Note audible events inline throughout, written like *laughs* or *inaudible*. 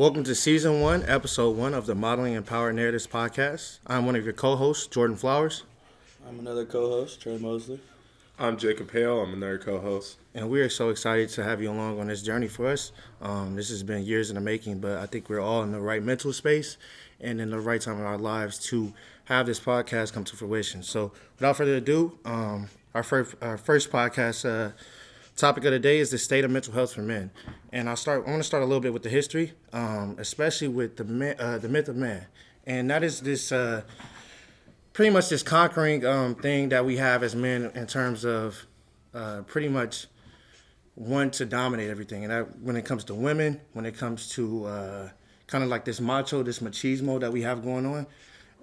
Welcome to season one, episode one of the Modeling and Power Narratives podcast. I'm one of your co-hosts, Jordan Flowers, I'm another co-host, Trey Mosley. I'm Jacob Hale. I'm another co-host. and we are so excited to have you along on this journey for us. Um, this has been years in the making, but I think we're all in the right mental space and in the right time in our lives to have this podcast come to fruition. So, without further ado, um, our first our first podcast uh, topic of the day is the state of mental health for men, and I'll start. I want to start a little bit with the history, um, especially with the man, uh, the myth of man, and that is this. Uh, pretty much this conquering um, thing that we have as men in terms of uh, pretty much want to dominate everything. And when it comes to women, when it comes to uh, kind of like this macho, this machismo that we have going on,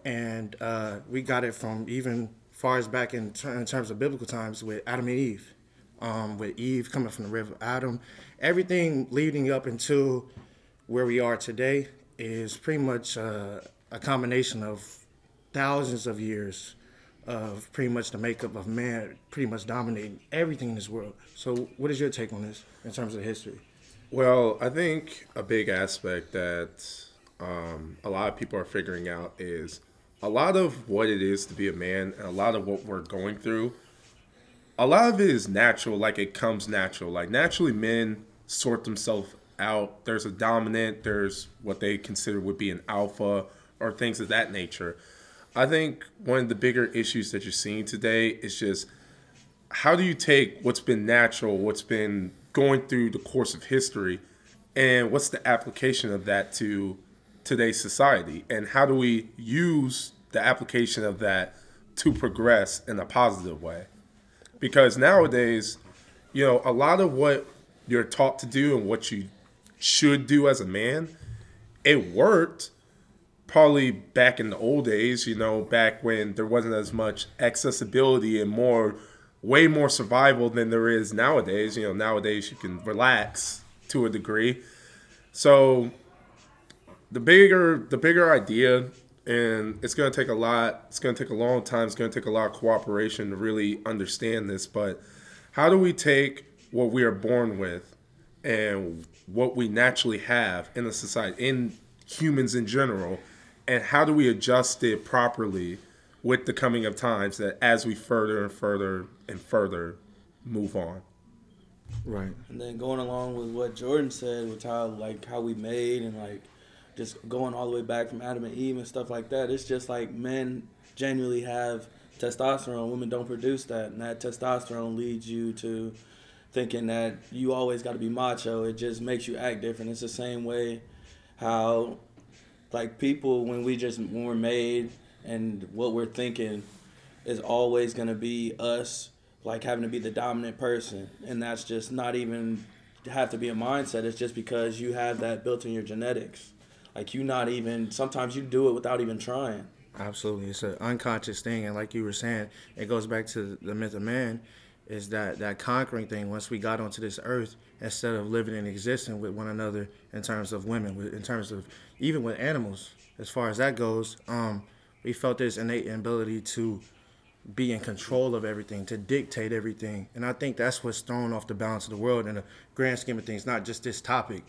and uh, we got it from even far as back in, ter- in terms of biblical times with Adam and Eve, um, with Eve coming from the river Adam, everything leading up into where we are today is pretty much uh, a combination of thousands of years of pretty much the makeup of man pretty much dominating everything in this world. So, what is your take on this in terms of history? Well, I think a big aspect that um, a lot of people are figuring out is a lot of what it is to be a man and a lot of what we're going through. A lot of it is natural, like it comes natural. Like naturally, men sort themselves out. There's a dominant, there's what they consider would be an alpha, or things of that nature. I think one of the bigger issues that you're seeing today is just how do you take what's been natural, what's been going through the course of history, and what's the application of that to today's society? And how do we use the application of that to progress in a positive way? Because nowadays, you know, a lot of what you're taught to do and what you should do as a man, it worked probably back in the old days, you know, back when there wasn't as much accessibility and more, way more survival than there is nowadays. You know, nowadays you can relax to a degree. So the bigger, the bigger idea, and it's going to take a lot. It's going to take a long time. It's going to take a lot of cooperation to really understand this. But how do we take what we are born with and what we naturally have in a society, in humans in general, and how do we adjust it properly with the coming of times that as we further and further and further move on Right. And then going along with what Jordan said, with how like how we made and like just going all the way back from Adam and Eve and stuff like that. It's just like men genuinely have testosterone. Women don't produce that, and that testosterone leads you to thinking that you always got to be macho. It just makes you act different. It's the same way how like people when we just when we're made and what we're thinking is always gonna be us like having to be the dominant person and that's just not even have to be a mindset it's just because you have that built in your genetics like you not even sometimes you do it without even trying Absolutely, it's an unconscious thing, and like you were saying, it goes back to the myth of man, is that that conquering thing. Once we got onto this earth, instead of living and existing with one another in terms of women, in terms of even with animals, as far as that goes, um, we felt this innate ability to be in control of everything, to dictate everything, and I think that's what's thrown off the balance of the world in the grand scheme of things. Not just this topic,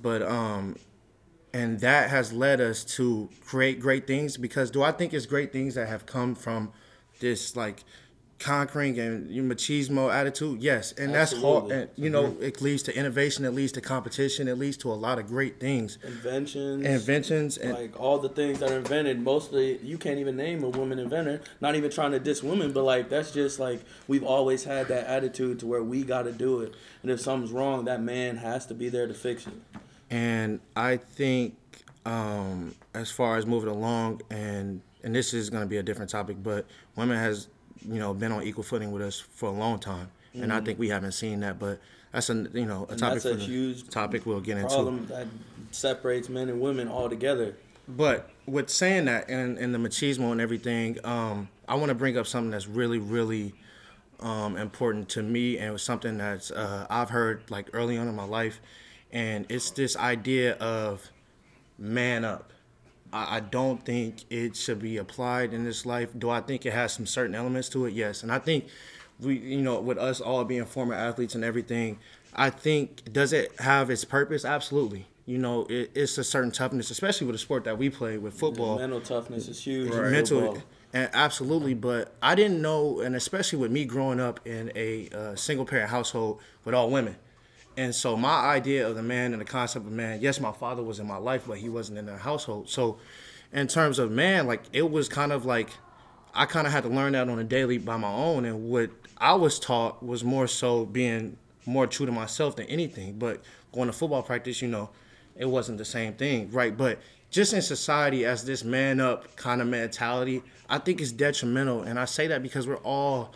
but um, and that has led us to create great things because do I think it's great things that have come from this like conquering and machismo attitude? Yes, and that's hard. And you know, mm-hmm. it leads to innovation, it leads to competition, it leads to a lot of great things, inventions inventions, and like all the things that are invented mostly you can't even name a woman inventor not even trying to diss women but like that's just like we've always had that attitude to where we got to do it and if something's wrong that man has to be there to fix it and I think um, as far as moving along, and and this is going to be a different topic, but women has you know been on equal footing with us for a long time, and I think we haven't seen that, but that's a you know a And topic that's a huge topic we'll get into. problem that separates men and women all together But with saying that and, and the machismo and everything, um, I want to bring up something that's really, really um, important to me, and it was something that's uh, I've heard like early on in my life, and it's this idea of man up. I, I don't think it should be applied in this life. Do I think it has some certain elements to it? Yes, and I think we, you know, with us all being former athletes and everything, I think does it have its purpose? Absolutely. you know, it, it's a certain toughness, especially with the sport that we play with football. mental toughness is huge. Right. mental football. and absolutely but i didn't know and especially with me growing up in a uh, single parent household with all women and so my idea of the man and the concept of man yes my father was in my life but he wasn't in the household. So in terms of man like it was kind of like i kind of had to learn that on a daily by my own. And what i was taught was more so being more true to myself than anything. But going to football practice you know it wasn't the same thing, right? But just in society, as this man up kind of mentality, I think it's detrimental, and I say that because we're all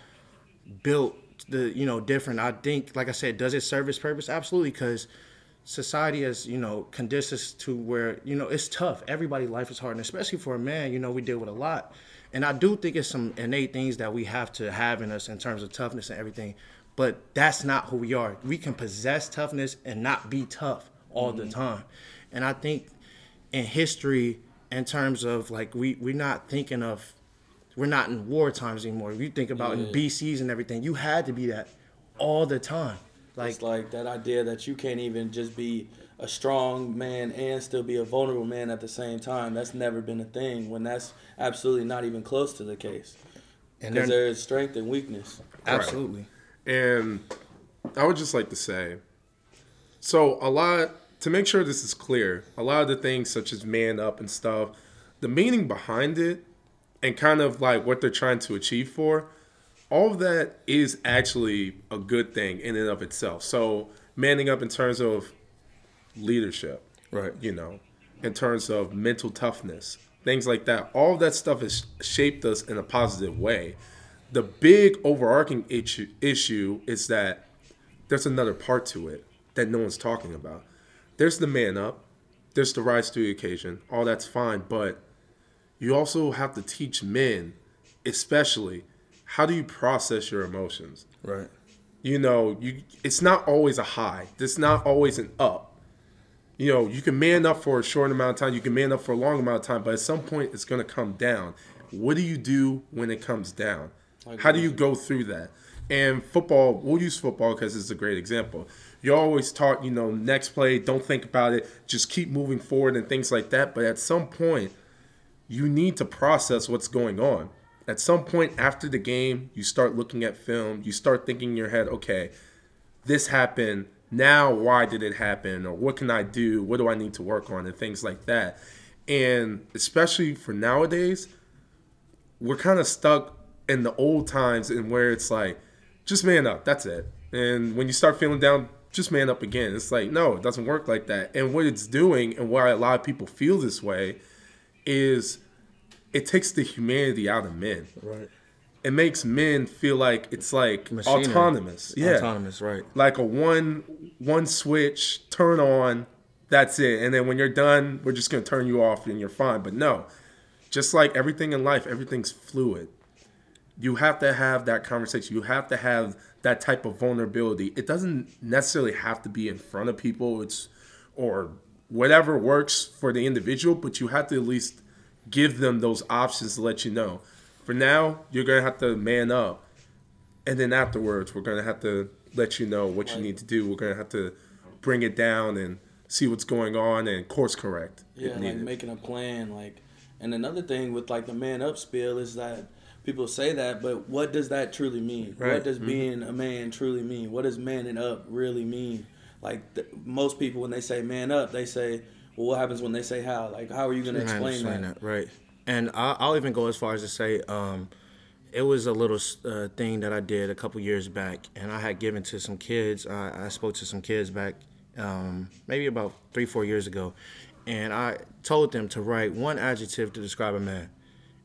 built the you know different. I think, like I said, does it serve its purpose? Absolutely, because society has you know conditioned us to where you know it's tough. Everybody's life is hard, and especially for a man, you know we deal with a lot. And I do think it's some innate things that we have to have in us in terms of toughness and everything. But that's not who we are. We can possess toughness and not be tough all the mm-hmm. time. And I think in history, in terms of like we we're not thinking of we're not in war times anymore. If you think about in mm. BCs and everything, you had to be that all the time. Like It's like that idea that you can't even just be a strong man and still be a vulnerable man at the same time. That's never been a thing when that's absolutely not even close to the case. and Because there is strength and weakness. absolutely. And I would just like to say so, a lot, to make sure this is clear, a lot of the things such as man up and stuff, the meaning behind it and kind of like what they're trying to achieve for, all of that is actually a good thing in and of itself. So, manning up in terms of leadership, Right. you know, in terms of mental toughness, things like that. All that stuff has shaped us in a positive way. The big overarching issue, issue is that there's another part to it that no one's talking about. There's the man up, there's the rise to the occasion, all that's fine, but you also have to teach men, especially, how do you process your emotions? Right. you know, you it's not always a high. It's not always an up. You know, you can man up for a short amount of time, you can man up for a long amount of time, but at some point it's gonna come down. What do you do when it comes down? How do you go through that? And football, we'll use football because it's a great example. You're always taught, you know, next play, don't think about it, just keep moving forward and things like that. But at some point, you need to process what's going on. At some point after the game, you start looking at film, you start thinking in your head, okay, this happened. Now, why did it happen? Or what can I do? What do I need to work on? And things like that. And especially for nowadays, we're kind of stuck in the old times and where it's like, just man up. That's it. And when you start feeling down, just man up again. It's like, no, it doesn't work like that. And what it's doing and why a lot of people feel this way is it takes the humanity out of men. Right. It makes men feel like it's like Machinery. autonomous. Yeah. Autonomous, right. Like a one one switch, turn on, that's it. And then when you're done, we're just gonna turn you off and you're fine. But no. Just like everything in life, everything's fluid. You have to have that conversation. You have to have that type of vulnerability. It doesn't necessarily have to be in front of people. It's or whatever works for the individual, but you have to at least give them those options to let you know. For now, you're gonna have to man up, and then afterwards, we're gonna have to let you know what you need to do. We're gonna have to bring it down and see what's going on and course correct. Yeah, like making a plan. Like, and another thing with like the man up spiel is that people say that, but what does that truly mean? Right. What does mm-hmm. being a man truly mean? What does manning up really mean? Like th- most people, when they say man up, they say, "Well, what happens when they say how? Like, how are you going to I explain understand that?" Right. And I, I'll even go as far as to say, um, it was a little uh, thing that I did a couple years back, and I had given to some kids. I, I spoke to some kids back, um, maybe about three, four years ago, and I told them to write one adjective to describe a man.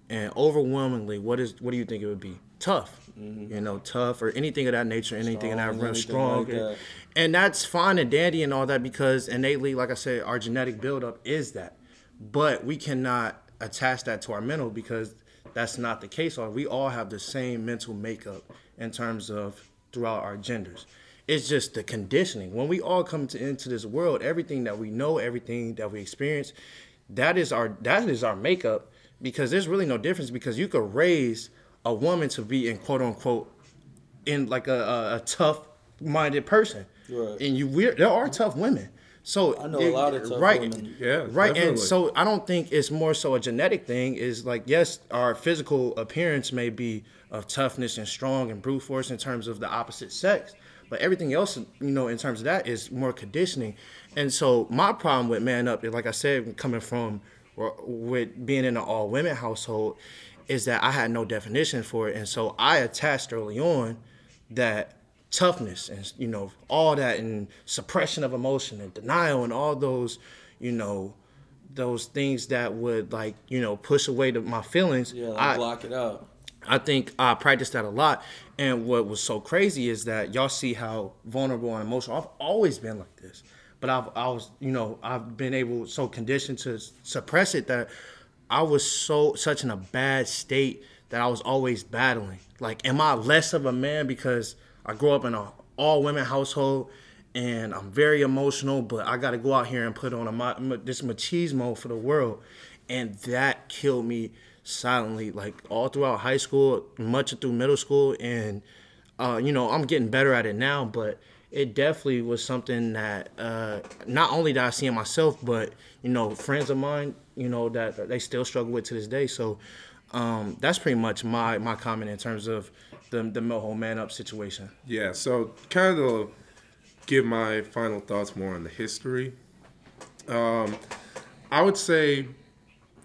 And overwhelmingly, what is what do you think it would be? Tough. Mm-hmm. You know, tough or anything of that nature, anything of that Strong, realm, strong. like that. And that's fine and dandy and all that because innately, like I said, our genetic buildup is that. But we cannot attach that to our mental because that's not the case. We all have the same mental makeup in terms of throughout our genders. It's just the conditioning. When we all come to, into this world, everything that we know, everything that we experience, that is our that is our makeup. Because there's really no difference. Because you could raise a woman to be in quote unquote in like a, a, a tough minded person. Right. And you we there are tough women. So I know a lot of tough right, women. Yeah, right, definitely. and so I don't think it's more so a genetic thing. Is like yes, our physical appearance may be of toughness and strong and brute force in terms of the opposite sex, but everything else, you know, in terms of that is more conditioning. And so my problem with man up, like I said, coming from with being in an all women household, is that I had no definition for it, and so I attached early on that toughness and you know all that and suppression of emotion and denial and all those you know those things that would like you know push away the, my feelings Yeah, like I, block it out. I think I practiced that a lot. And what was so crazy is that y'all see how vulnerable and emotional I've always been like this. But I've I was, you know, I've been able so conditioned to suppress it that I was so such in a bad state that I was always battling. Like, am I less of a man because I grew up in a all women household and I'm very emotional, but I got to go out here and put on a this machismo for the world, and that killed me silently. Like all throughout high school, much through middle school, and uh, you know I'm getting better at it now, but it definitely was something that uh, not only did I see in myself, but you know friends of mine, you know that they still struggle with to this day. So um, that's pretty much my my comment in terms of the the whole man up situation. Yeah, so kind of give my final thoughts more on the history. Um, I would say,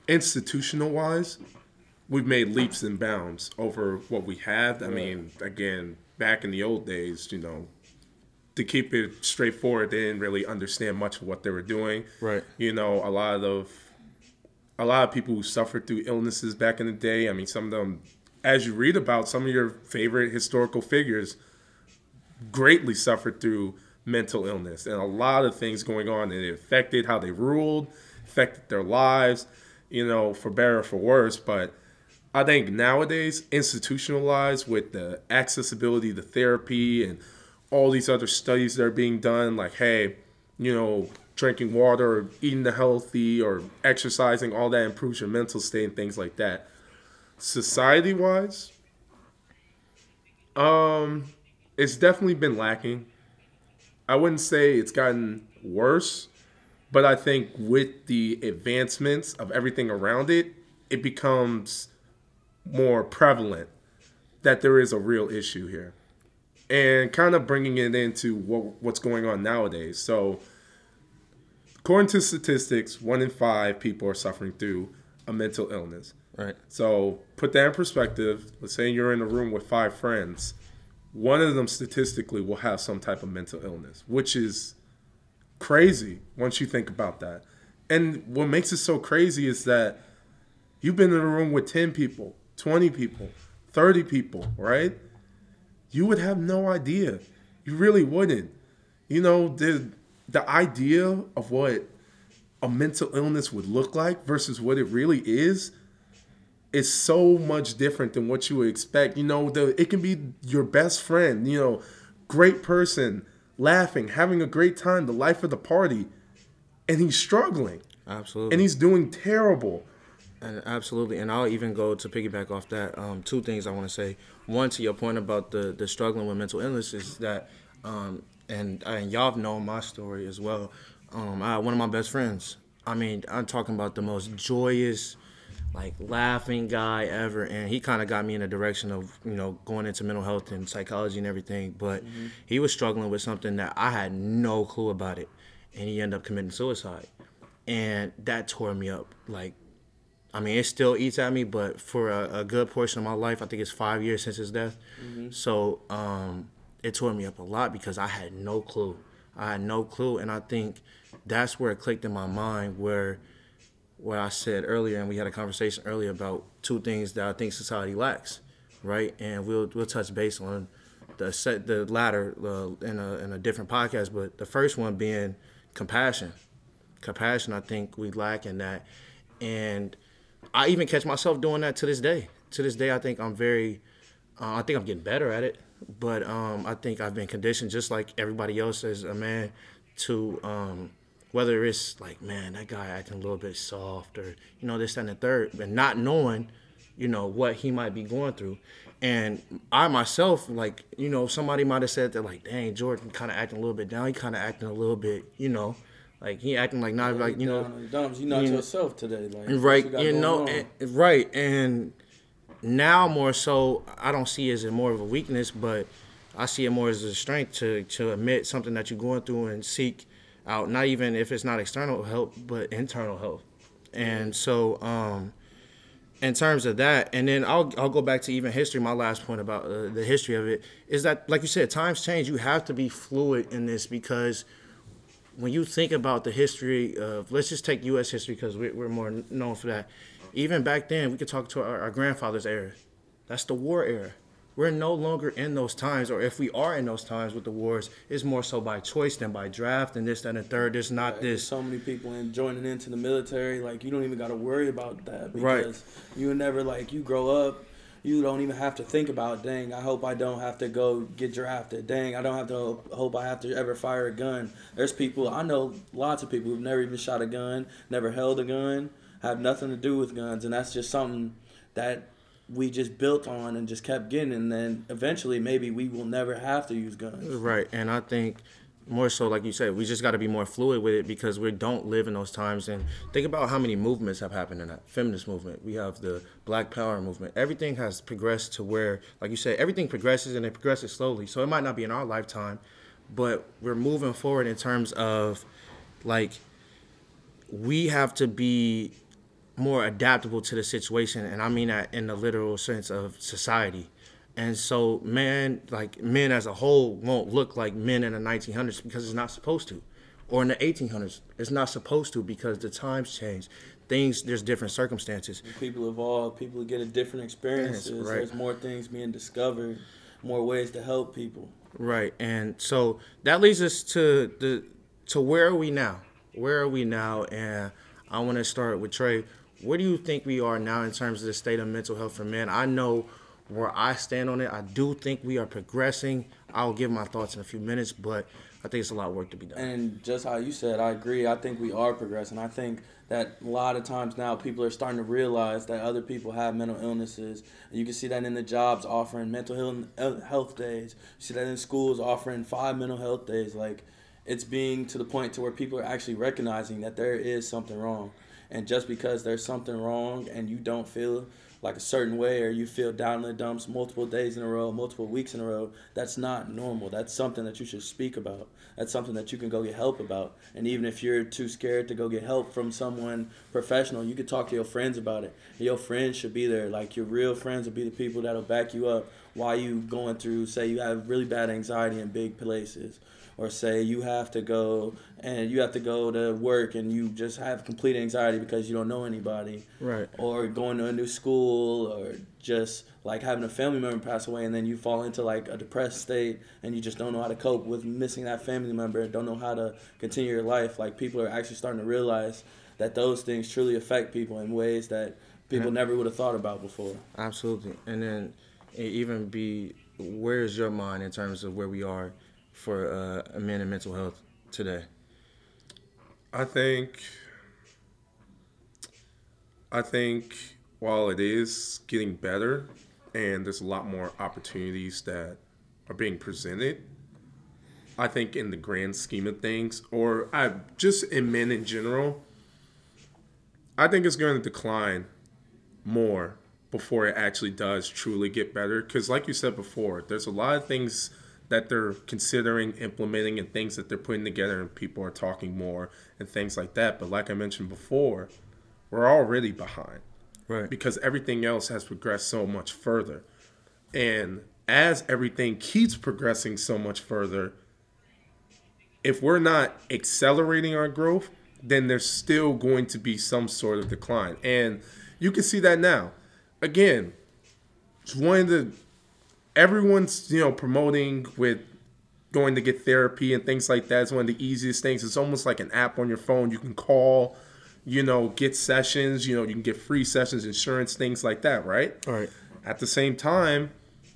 institutional wise, we've made leaps and bounds over what we had. I mean, again, back in the old days, you know, to keep it straightforward, they didn't really understand much of what they were doing. Right. You know, a lot of a lot of people who suffered through illnesses back in the day. I mean, some of them, as you read about, some of your favorite historical figures greatly suffered through mental illness and a lot of things going on, and it affected how they ruled, affected their lives, you know, for better or for worse. But I think nowadays, institutionalized with the accessibility to therapy and all these other studies that are being done, like, hey, you know, drinking water or eating the healthy or exercising, all that improves your mental state and things like that. Society wise, um, it's definitely been lacking. I wouldn't say it's gotten worse, but I think with the advancements of everything around it, it becomes more prevalent that there is a real issue here. And kind of bringing it into what, what's going on nowadays. So, according to statistics, one in five people are suffering through a mental illness. Right. So put that in perspective. Let's say you're in a room with five friends. One of them statistically will have some type of mental illness, which is crazy once you think about that. And what makes it so crazy is that you've been in a room with 10 people, 20 people, 30 people, right? You would have no idea. You really wouldn't. You know, the the idea of what a mental illness would look like versus what it really is is so much different than what you would expect. You know, the it can be your best friend, you know, great person, laughing, having a great time, the life of the party, and he's struggling Absolutely. and he's doing terrible. And absolutely, and I'll even go to piggyback off that. Um, two things I want to say. One, to your point about the the struggling with mental illness is that, um, and and y'all have known my story as well. Um, I one of my best friends. I mean, I'm talking about the most joyous, like laughing guy ever, and he kind of got me in a direction of you know going into mental health and psychology and everything. But he was struggling with something that I had no clue about it, and he ended up committing suicide, and that tore me up like I mean, it still eats at me, but for a, a good portion of my life, I think it's five years since his death. So um, it tore me up a lot because I had no clue. I had no clue, and I think that's where it clicked in my mind. Where, what I said earlier, and we had a conversation earlier about two things that I think society lacks, right? And we'll we'll touch base on the set the latter uh, in a in a different podcast, but the first one being compassion. Compassion, I think we lack in that, and I even catch myself doing that to this day. To this day, I think I'm very, uh, I think I'm getting better at it. But um, I think I've been conditioned just like everybody else as a man to um, whether it's like, man, that guy acting a little bit soft or you know this that, and the third, but not knowing, you know, what he might be going through. And I myself, like, you know, somebody might have said that, like, dang, Jordan kind of acting a little bit down. He kind of acting a little bit, you know, Like he acting like not like you know Down on the dumps. You not you- yourself today. Like right you you know and, right and now more so i don't see it as more of a weakness but i see it more as a strength to to admit something that you're going through and seek out not even if it's not external help but internal help and so um in terms of that and then i'll i'll go back to even history my last point about uh, the history of it is that like you said times change you have to be fluid in this because when you think about the history of let's just take U.S. history because we're, we're more known for that. Even back then, we could talk to our, our grandfather's era. That's the war era. We're no longer in those times, or if we are in those times with the wars, it's more so by choice than by draft and this, that, and the third. There's not There's this. so many people in joining into the military. Like you don't even got to worry about that because Right. you never like you grow up. You don't even have to think about. Dang, I hope I don't have to go get drafted. Dang, I don't have to hope I have to ever fire a gun. There's people I know, lots of people who've never even shot a gun, never held a gun, have nothing to do with guns, and that's just something that we just built on and just kept getting. And then eventually, maybe we will never have to use guns. Right, and I think more so, like you said, we just got to be more fluid with it because we don't live in those times. And think about how many movements have happened in that feminist movement. We have the Black Power movement. Everything has progressed to where, like you said, everything progresses and it progresses slowly. So it might not be in our lifetime, but we're moving forward in terms of like we have to be more adaptable to the situation and i mean that in the literal sense of society and so men like men as a whole won't look like men in the 1900s because it's not supposed to or in the 1800s it's not supposed to because the times change things there's different circumstances people evolve, people get a different experiences. right. There's more things being discovered, more ways to help people. Right, and so that leads us to the to where are we now? Where are we now? And I want to start with Trey. Where do you think we are now in terms of the state of mental health for men? I know where I stand on it. I do think we are progressing. I'll give my thoughts in a few minutes, but I think it's a lot of work to be done. And just how you said, I agree. I think we are progressing. I think that a lot of times now people are starting to realize that other people have mental illnesses. You can see that in the jobs offering mental health health days. You see that in schools offering five mental health days. Like it's being to the point to where people are actually recognizing that there is something wrong. And just because there's something wrong and you don't feel like a certain way or you feel down in the dumps multiple days in a row, multiple weeks in a row, that's not normal. That's something that you should speak about. That's something that you can go get help about. And even if you're too scared to go get help from someone professional, you could talk to your friends about it. Your friends should be there. Like your real friends will be the people that'll back you up while you going through say you have really bad anxiety in big places or say you have to go and you have to go to work and you just have complete anxiety because you don't know anybody Right. or going to a new school or just like having a family member pass away and then you fall into like a depressed state and you just don't know how to cope with missing that family member and don't know how to continue your life like people are actually starting to realize that those things truly affect people in ways that people never would have thought about before Absolutely. And then it even be where's your mind in terms of where we are for uh, men and mental health today? I think I think while it is getting better and there's a lot more opportunities that are being presented, I think in the grand scheme of things, or I just in men in general, I think it's going to decline more before it actually does truly get better. Because, like you said before, there's a lot of things that they're considering implementing and things that they're putting together, and people are talking more and things like that. But, like I mentioned before, we're already behind Right. because everything else has progressed so much further. And as everything keeps progressing so much further, if we're not accelerating our growth, then there's still going to be some sort of decline. And you can see that now. Again, it's one of the everyone's, you know, promoting with going to get therapy and things like that. It's one of the easiest things. It's almost like an app on your phone. You can call, you know, get sessions, you know, you can get free sessions, insurance, things like that, right? All right. At the same time,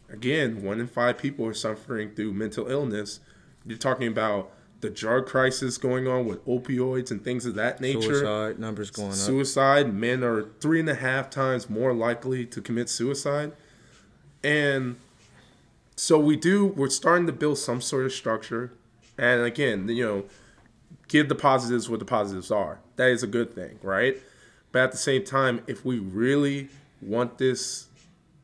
again, one in five people are suffering through mental illness. You're talking about the drug crisis going on with opioids and things of that nature. Suicide numbers going up. Suicide, men are three and a half times more likely to commit suicide. And so we do, we're starting to build some sort of structure. And again, you know, give the positives what the positives are. That is a good thing, right? But at the same time, if we really want this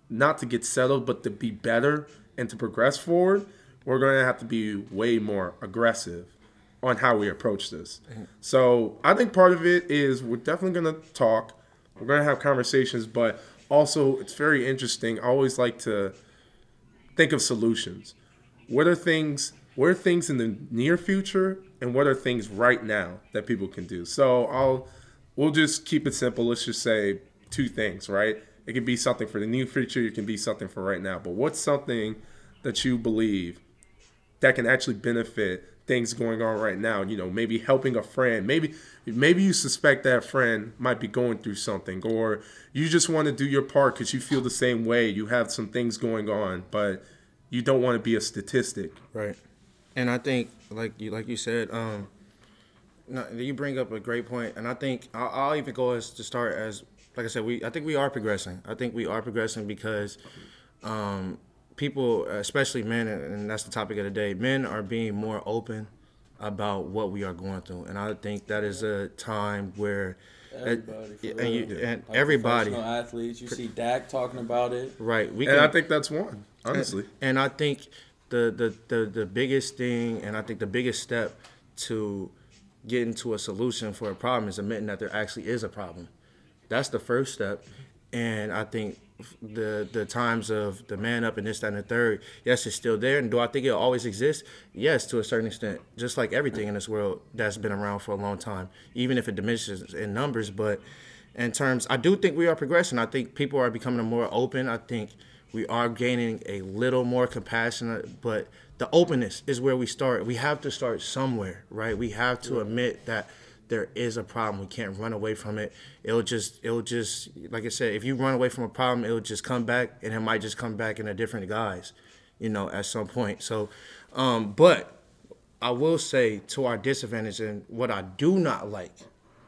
not to get settled, but to be better and to progress forward, we're going to have to be way more aggressive on how we approach this. Mm-hmm. So I think part of it is we're definitely going to talk, we're going to have conversations, but also it's very interesting. I always like to think of solutions. What are things? What are things in the near future, and what are things right now that people can do? So I'll we'll just keep it simple. Let's just say two things, right? It can be something for the near future. It can be something for right now. But what's something that you believe that can actually benefit things going on right now? You know, maybe helping a friend. Maybe maybe you suspect that friend might be going through something, or you just want to do your part because you feel the same way. You have some things going on, but you don't want to be a statistic. Right. And I think, like you like you said, um, you bring up a great point, and I think I'll, I'll even go as to start as like I said, we I think we are progressing. I think we are progressing because um, people, especially men, and that's the topic of the day. Men are being more open about what we are going through, and I think that is a time where. Uh, everybody, for and, you, and Like everybody, professional athletes. You see Dak talking about it. right? We And I think that's one, honestly. And I think the, the, the, the biggest thing, and I think the biggest step to getting to a solution for a problem is admitting that there actually is a problem. That's the first step. And I think the the times of the man up and this, that, and the third, yes, it's still there. And do I think it'll always exists Yes, to a certain extent. Just like everything in this world that's been around for a long time, even if it diminishes in numbers. But in terms, I do think we are progressing. I think people are becoming more open. I think we are gaining a little more compassionate, but the openness is where we start. We have to start somewhere, right? We have to admit that there is a problem. We can't run away from it. It'll just, it'll just, like I said, if you run away from a problem, it'll just come back, and it might just come back in a different guise, you know, at some point. So, um, but I will say to our disadvantage, and what I do not like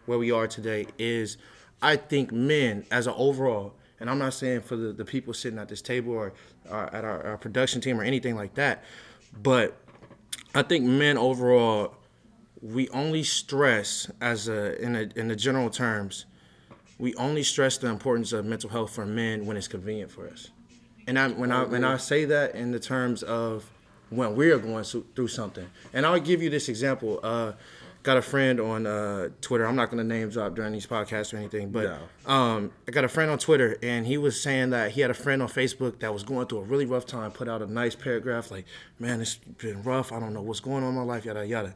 where we are today is I think men as an overall, and I'm not saying for the, the people sitting at this table or uh, at our, our production team or anything like that, but I think men overall, we only stress as a in a, in the general terms, we only stress the importance of mental health for men when it's convenient for us. And I when I when I say that in the terms of when we're going through through something, and I'll give you this example. Uh, got a friend on uh, Twitter. I'm not going to name drop during these podcasts or anything, but um, I got a friend on Twitter, and he was saying that he had a friend on Facebook that was going through a really rough time. Put out a nice paragraph like, "Man, it's been rough. I don't know what's going on in my life, yada yada."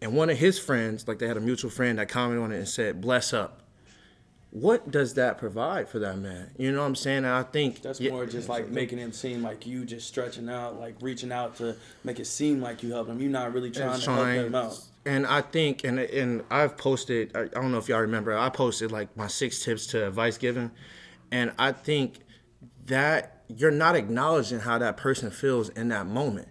And one of his friends, like they had a mutual friend that commented on it and said, "Bless up." What does that provide for that man? You know what I'm saying? And I think That's yeah, more just like making him seem like you just stretching out, like reaching out to make it seem like you help him. You're not really trying to help him out. And I think, and and I've posted. I I don't know if y'all remember. I posted like my six tips to advice giving, and I think that you're not acknowledging how that person feels in that moment.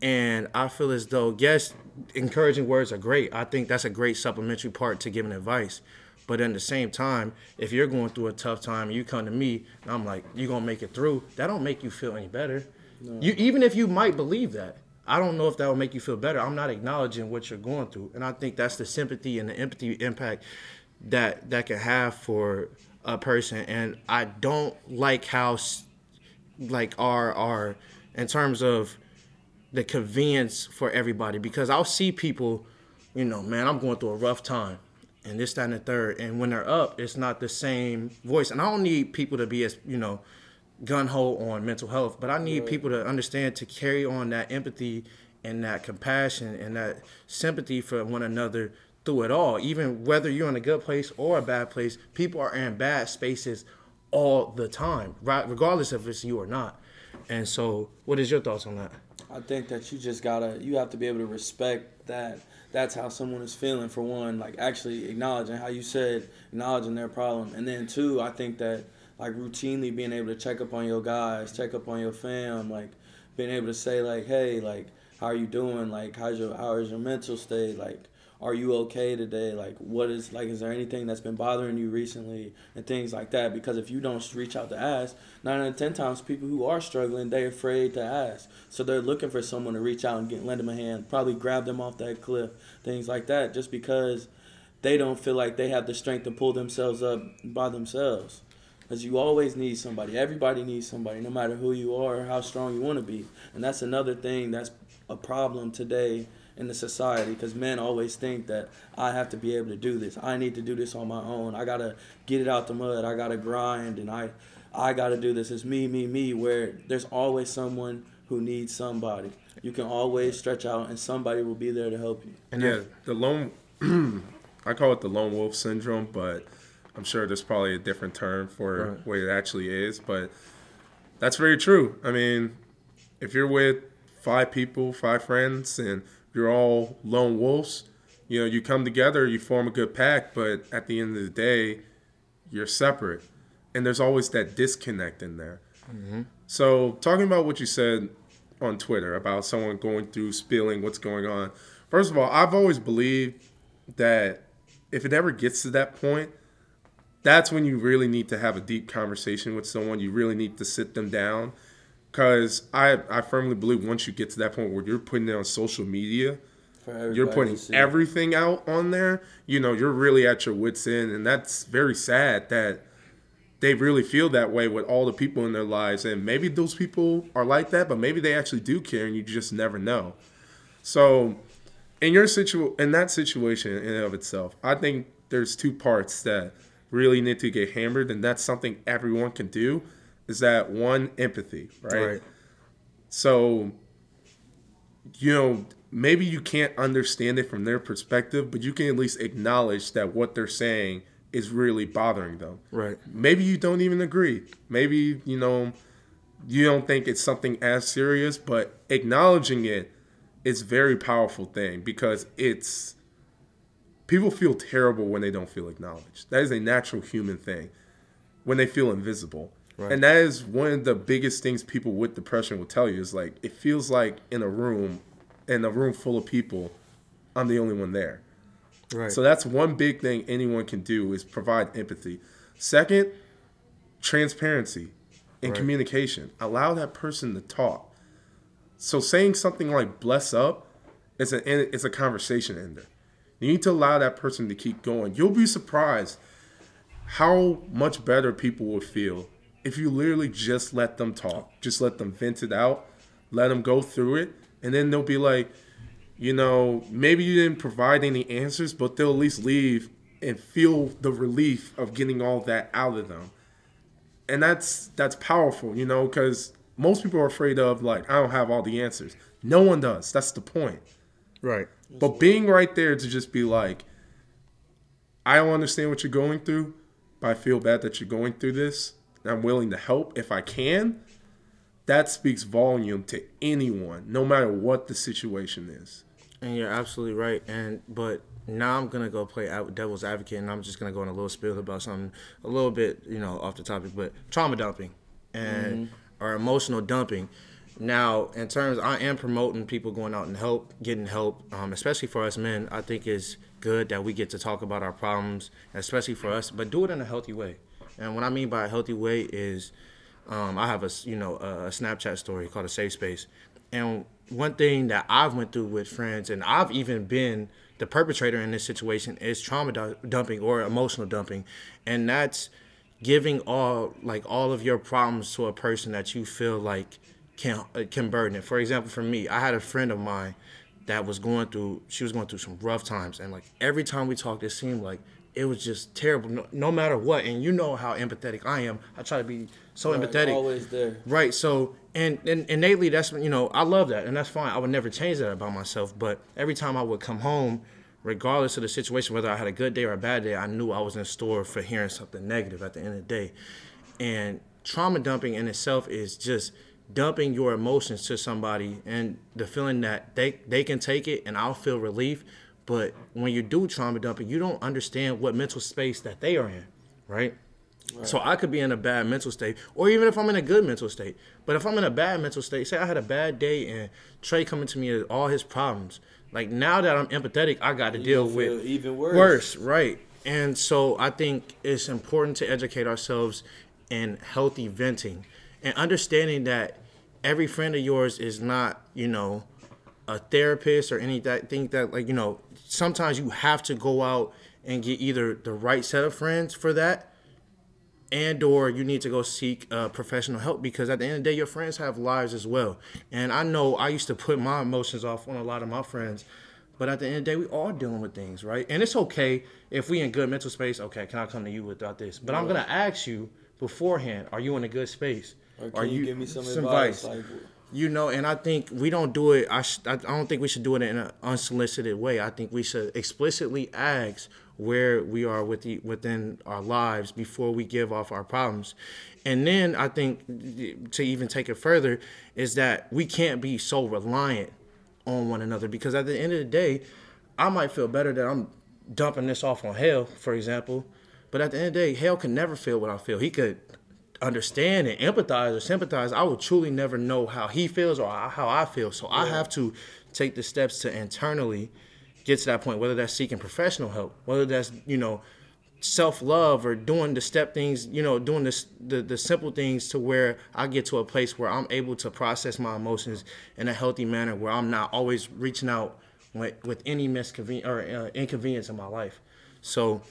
And I feel as though yes, encouraging words are great. I think that's a great supplementary part to giving advice. But at the same time, if you're going through a tough time and you come to me and I'm like, you're gonna make it through, that don't make you feel any better. You even if you might believe that, I don't know if that will make you feel better. I'm not acknowledging what you're going through. And I think that's the sympathy and the empathy impact that that can have for a person. And I don't like how like our our in terms of the convenience for everybody because I'll see people, you know, man, I'm going through a rough time and this, that, and the third. And when they're up, it's not the same voice. And I don't need people to be as, you know, gun ho on mental health, but I need people to understand to carry on that empathy and that compassion and that sympathy for one another through it all. Even whether you're in a good place or a bad place, people are in bad spaces all the time, right? Regardless if it's you or not. And so, what is your thoughts on that? I think that you just gotta you have to be able to respect that that's how someone is feeling for one, like actually acknowledging how you said, acknowledging their problem. And then two, I think that like routinely being able to check up on your guys, check up on your fam, like being able to say like, hey, like how are you doing? Like how's your how is your mental state? Like are you okay today? Like, what is like, is there anything that's been bothering you recently, and things like that? Because if you don't reach out to ask, nine out of ten times, people who are struggling, they're afraid to ask, so they're looking for someone to reach out and get lend them a hand, probably grab them off that cliff, things like that, just because they don't feel like they have the strength to pull themselves up by themselves. Because you always need somebody. Everybody needs somebody, no matter who you are or how strong you want to be. And that's another thing that's a problem today in the society because men always think that I have to be able to do this. I need to do this on my own. I gotta get it out the mud. I gotta grind and I I gotta do this. It's me, me, me. Where there's always someone who needs somebody. You can always stretch out and somebody will be there to help you. And yeah, the lone *clears throat* I call it the lone wolf syndrome, but I'm sure there's probably a different term for right. what it actually is. But that's very true. I mean, if you're with five people, five friends, and you're all lone wolves, you know, you come together, you form a good pack, but at the end of the day, you're separate. And there's always that disconnect in there. Mm-hmm. So, talking about what you said on Twitter about someone going through spilling what's going on. First of all, I've always believed that if it ever gets to that point, that's when you really need to have a deep conversation with someone. You really need to sit them down. Because I, I firmly believe once you get to that point where you're putting it on social media, you're putting everything out on there, you know, you're really at your wits' end. And that's very sad that they really feel that way with all the people in their lives. And maybe those people are like that, but maybe they actually do care and you just never know. So in your situ in that situation in and of itself, I think there's two parts that really need to get hammered, and that's something everyone can do. Is that one empathy, right? right. So, you know, maybe you can't understand it from their perspective, but you can at least acknowledge that what they're saying is really bothering them. Right. Maybe you don't even agree. Maybe, you know, you don't think it's something as serious, but acknowledging it it's very powerful thing because it's people feel terrible when they don't feel acknowledged. That is a natural human thing when they feel invisible. Right. And that is one of the biggest things people with depression will tell you is like it feels like in a room in a room full of people I'm the only one there. Right. So that's one big thing anyone can do is provide empathy. Second, transparency and right. communication. Allow that person to talk. So saying something like "bless up" is a it's a conversation ender. You need to allow that person to keep going. You'll be surprised how much better people will feel if you literally just let them talk, just let them vent it out, let them go through it, and then they'll be like, you know, maybe you didn't provide any answers, but they'll at least leave and feel the relief of getting all that out of them. And that's that's powerful, you know, because most people are afraid of like I don't have all the answers. No one does. That's the point. Right. But being right there to just be like, I don't understand what you're going through, but I feel bad that you're going through this. I'm willing to help if I can. That speaks volume to anyone, no matter what the situation is. And you're absolutely right. And but now I'm gonna go play devil's advocate, and I'm just gonna go on a little spiel about something a little bit, you know, off the topic, but trauma dumping. And mm-hmm or emotional dumping. Now, in terms, I am promoting people going out and help, getting help, um, especially for us men. I think it's good that we get to talk about our problems, especially for us, but do it in a healthy way. And what I mean by a healthy way is, um, I have a you know a Snapchat story called a safe space, and one thing that I've went through with friends, and I've even been the perpetrator in this situation, is trauma dumping or emotional dumping, and that's giving all like all of your problems to a person that you feel like can uh, can burden it. For example, for me, I had a friend of mine that was going through she was going through some rough times. And like every time we talked it seemed like it was just terrible no, no matter what and you know how empathetic I am I try to be so right, empathetic always there right so and, and innately that's you know I love that and that's fine I would never change that about myself but every time I would come home regardless of the situation, whether I had a good day or a bad day, I knew I was in store for hearing something negative at the end of the day. And trauma dumping in itself is just dumping your emotions to somebody and the feeling that they, they can take it and I'll feel relief. But when you do trauma dumping, you don't understand what mental space that they are in, right? So I could be in a bad mental state, or even if I'm in a good mental state. But if I'm in a bad mental state, say I had a bad day and Trey coming to me with all his problems, like now that I'm empathetic, I got to deal with even worse. Worse, right? And so I think it's important to educate ourselves in healthy venting and understanding that every friend of yours is not, you know, a therapist or anything that, that like you know sometimes you have to go out and get either the right set of friends for that and or you need to go seek uh, professional help because at the end of the day your friends have lives as well. And i know i used to put my emotions off on a lot of my friends but at the end of the day we all dealing with things right? And it's okay if we in good mental space. Okay can i come to you without this? But i'm gonna ask you beforehand are you in a good space? Or can are you, give me some, advice? Like, you know, and I think we don't do it. I, sh- I don't think we should do it in an unsolicited way. I think we should explicitly ask where we are with the, within our lives before we give off our problems. And then I think to even take it further is that we can't be so reliant on one another because at the end of the day, I might feel better that I'm dumping this off on Hale, for example. But at the end of the day, Hale can never feel what I feel. He could understand and empathize or sympathize, I will truly never know how he feels or how I feel. So I have to take the steps to internally get to that point, whether that's seeking professional help, whether that's, you know, self love or doing the step things, you know, doing this the, the simple things to where I get to a place where I'm able to process my emotions in a healthy manner where I'm not always reaching out with, with any misconvenience or uh, inconvenience in my life. So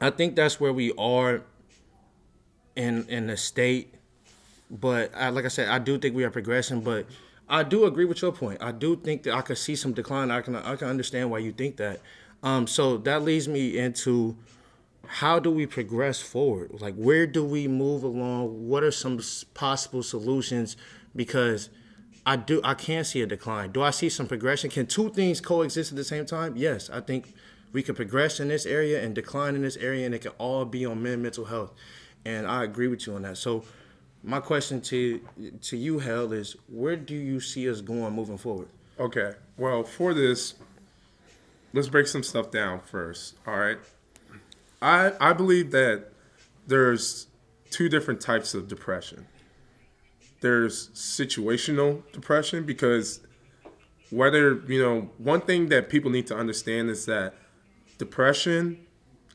I think that's where we are in in the state. But I, like I said, I do think we are progressing. But I do agree with your point. I do think that I could see some decline. I can I can understand why you think that. Um, so that leads me into how do we progress forward? Like where do we move along? What are some possible solutions? Because I do I can see a decline. Do I see some progression? Can two things coexist at the same time? Yes, I think we can progress in this area and decline in this area, and it can all be on men mental health. And I agree with you on that. So my question to to you, Hell, is where do you see us going moving forward? Okay. Well, for this, let's break some stuff down first. All right. I I believe that there's two different types of depression. There's situational depression because whether, you know, one thing that people need to understand is that depression,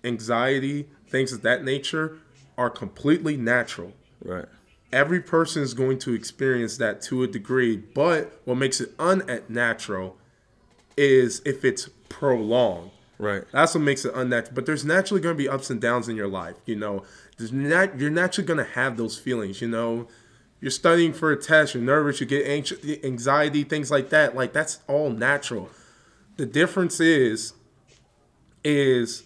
anxiety, things of that nature are completely natural. Right. every person is going to experience that to a degree but what makes it unnatural is if it's prolonged. Right. that's what makes it unnatural but there's naturally going to be ups and downs in your life you know? There's not you're naturally going to have those feelings you know? You're studying for a test you're nervous you get anxious anxiety things like that like that's all natural. The difference is is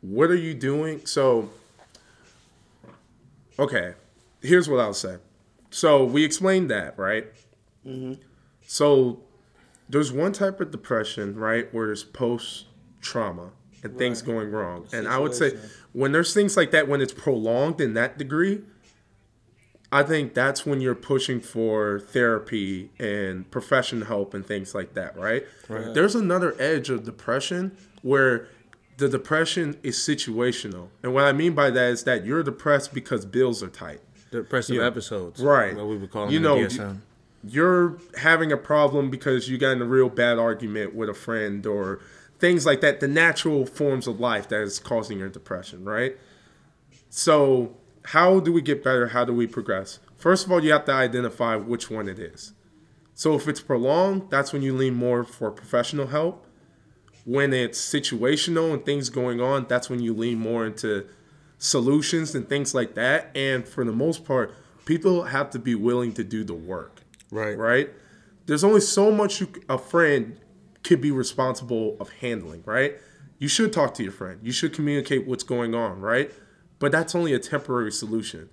what are you doing? So okay here's what i'll say. So we explained that right? Mm-hmm. So there's one type of depression right where there's post trauma and things going wrong. And i would say when there's things like that when it's prolonged in that degree i think that's when you're pushing for therapy and professional help and things like that right, Right. there's another edge of depression where the depression is situational. And what i mean by that is that you're depressed because bills are tight. Depressive Yeah. episodes. Right. What we would call them You know, you're having a problem because you got in a real bad argument with a friend or things like that the natural forms of life that is causing your depression right? So how do we get better? How do we progress? First of all you have to identify which one it is. So if it's prolonged that's when you lean more for professional help when it's situational and things going on that's when you lean more into solutions and things like that and for the most part people have to be willing to do the work Right. right? There's only so much you, a friend could be responsible of handling, right? You should talk to your friend. You should communicate what's going on, right? But that's only a temporary solution.